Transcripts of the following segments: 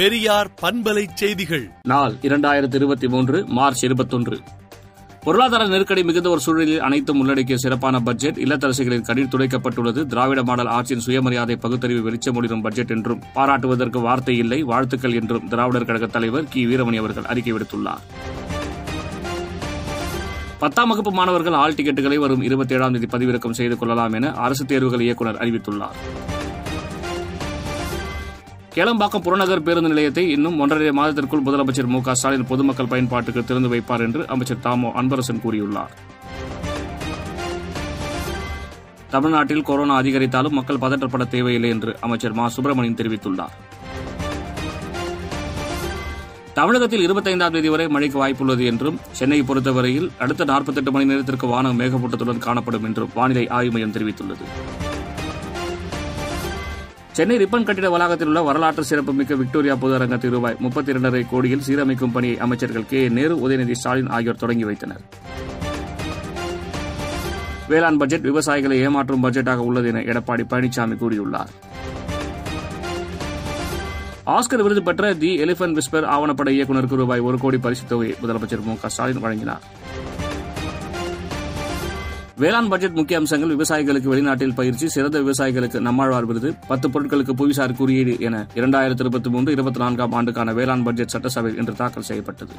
பெரியார் பண்பலை செய்திகள். நாள் இரண்டாயிரத்தி இருபத்தி மூன்று மார்ச் இருபத்தொன்று. பொருளாதார நெருக்கடி மிகுந்த ஒரு சூழலில் அனைத்தும் உள்ளடக்கிய சிறப்பான பட்ஜெட் இல்லத்தரசிகளின் கண்ணீர் துடைக்கப்பட்டுள்ளது. திராவிட மாடல் ஆட்சியின் சுயமரியாதை பகுத்தறிவு வெளிச்சமொழிடும் பட்ஜெட் என்றும் பாராட்டுவதற்கு வார்த்தை இல்லை வாழ்த்துக்கள் என்றும் திராவிடர் கழக தலைவர் கி. வீரமணி அவர்கள் அறிக்கை விடுத்துள்ளார். பத்தாம் வகுப்பு மாணவர்கள் ஆள் டிக்கெட்டுகளை வரும் இருபத்தி ஏழாம் தேதி பதிவிறக்கம் செய்து கொள்ளலாம் என அரசு தேர்வுகள் இயக்குநர் அறிவித்துள்ளார். கேளம்பாக்கம் புறநகர் பேருந்து நிலையத்தை இன்னும் ஒன்றரை மாதத்திற்குள் முதலமைச்சர் மு க ஸ்டாலின் பொதுமக்கள் பயன்பாட்டுக்கு திறந்து வைப்பார் என்று அமைச்சர் தாமோ அன்பரசன் கூறியுள்ளார். தமிழ்நாட்டில் கொரோனா அதிகரித்தாலும் மக்கள் பதற்றப்பட தேவையில்லை என்று அமைச்சர் மா சுப்பிரமணியன் தெரிவித்துள்ளார். தமிழகத்தில் இருபத்தைந்தாம் தேதி வரை மழைக்கு வாய்ப்புள்ளது என்றும் சென்னையை பொறுத்தவரையில் அடுத்த நாற்பத்தெட்டு மணி நேரத்திற்கு வானம் மேகமூட்டத்துடன் காணப்படும் என்றும் வானிலை ஆய்வு மையம் தெரிவித்துள்ளது. சென்னை ரிப்பன் கட்டிட வளாகத்தில் உள்ள வரலாற்று சிறப்புமிக்க விக்டோரியா பொது அரங்கத்தில் ரூபாய் முப்பத்தி இரண்டரை கோடியில் சீரமைக்கும் பணியை அமைச்சர்கள் கே நேரு உதயநிதி ஸ்டாலின் ஆகியோர் தொடங்கி வைத்தனர். வேளாண் பட்ஜெட் விவசாயிகளை ஏமாற்றும் பட்ஜெட்டாக உள்ளது என எடப்பாடி பழனிசாமி கூறியுள்ளார். ஆஸ்கர் விருது பெற்ற தி எலிபென்ட் விஸ்பர் ஆவணப்பட இயக்குநருக்கு ரூபாய் ஒரு கோடி பரிசுத் தொகையை முதலமைச்சர் மு க ஸ்டாலின் வழங்கினார். வேளாண் பட்ஜெட் முக்கிய அம்சங்கள் விவசாயிகளுக்கு வெளிநாட்டில் பயிற்சி சிறந்த விவசாயிகளுக்கு நம்மாழ்வார் விருது பத்து பொருட்களுக்கு புவிசார் குறியீடு என இரண்டாயிரத்தி இருபத்தி மூன்று இருபத்தி நான்காம் ஆண்டுக்கான வேளாண் பட்ஜெட் சட்டசபையில் இன்று தாக்கல் செய்யப்பட்டது.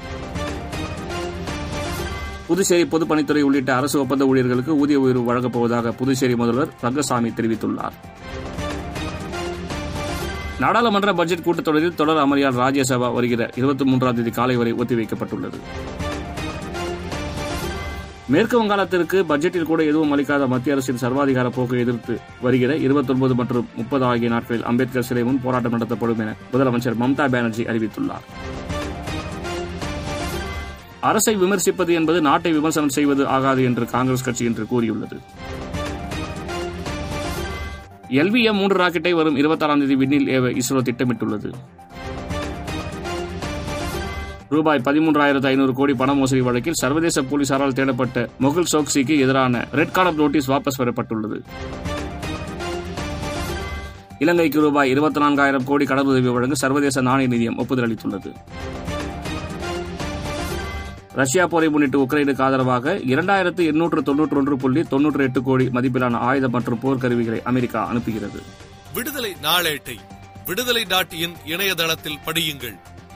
புதுச்சேரி பொதுப்பணித்துறை உள்ளிட்ட அரசு ஒப்பந்த ஊழியர்களுக்கு ஊதிய உயர்வு வழங்கப் போவதாக புதுச்சேரி முதல்வர் ரங்கசாமி தெரிவித்துள்ளார். நாடாளுமன்ற பட்ஜெட் கூட்டத்தொடரில் தொடர் அமளியால் ராஜ்யசபா வருகிற இருபத்தி மூன்றாம் தேதி காலை வரை ஒத்திவைக்கப்பட்டுள்ளது. மேற்கு வங்காளத்திற்கு பட்ஜெட்டில் கூட எதுவும் அளிக்காத மத்திய அரசின் சர்வாதிகார போக்கை எதிர்த்து வருகிற இருபத்தொன்பது மற்றும் முப்பது ஆகிய நாட்களில் அம்பேத்கர் சிலை முன் போராட்டம் நடத்தப்படும் என முதலமைச்சர் மம்தா பானர்ஜி அறிவித்துள்ளார். அரசை விமர்சிப்பது என்பது நாட்டை விமர்சனம் செய்வது ஆகாது என்று காங்கிரஸ் கட்சி இன்று கூறியுள்ளது. எல்விஎம் மூன்று ராக்கெட்டை வரும் இருபத்தாறாம் தேதி விண்ணில் ஏவ இஸ்ரோ திட்டமிட்டுள்ளது. ரூபாய் பதிமூன்றாயிரத்து ஐநூறு கோடி பண மோசடி வழக்கில் சர்வதேச போலீசாரால் தேடப்பட்ட முகுல் சோக்சிக்கு எதிரான ரெட் கார்னர் நோட்டீஸ் வாபஸ் பெறப்பட்டுள்ளது. இலங்கைக்கு ரூபாய் இருபத்தி நான்காயிரம் கோடி கடனுதவி வழங்க சர்வதேச நாணய நிதியம் ஒப்புதல் அளித்துள்ளது. ரஷ்யா போரை முன்னிட்டு உக்ரைனுக்கு ஆதரவாக இரண்டாயிரத்து எண்ணூற்று தொன்னூற்று ஒன்று புள்ளி தொன்னூற்று எட்டு கோடி மதிப்பிலான ஆயுதம் மற்றும் போர்க்கருவிகளை அமெரிக்கா அனுப்புகிறது. விடுதலை நாளேட்டை விடுதலை நாட்டியின் இணையதளத்தில் படியுங்கள்.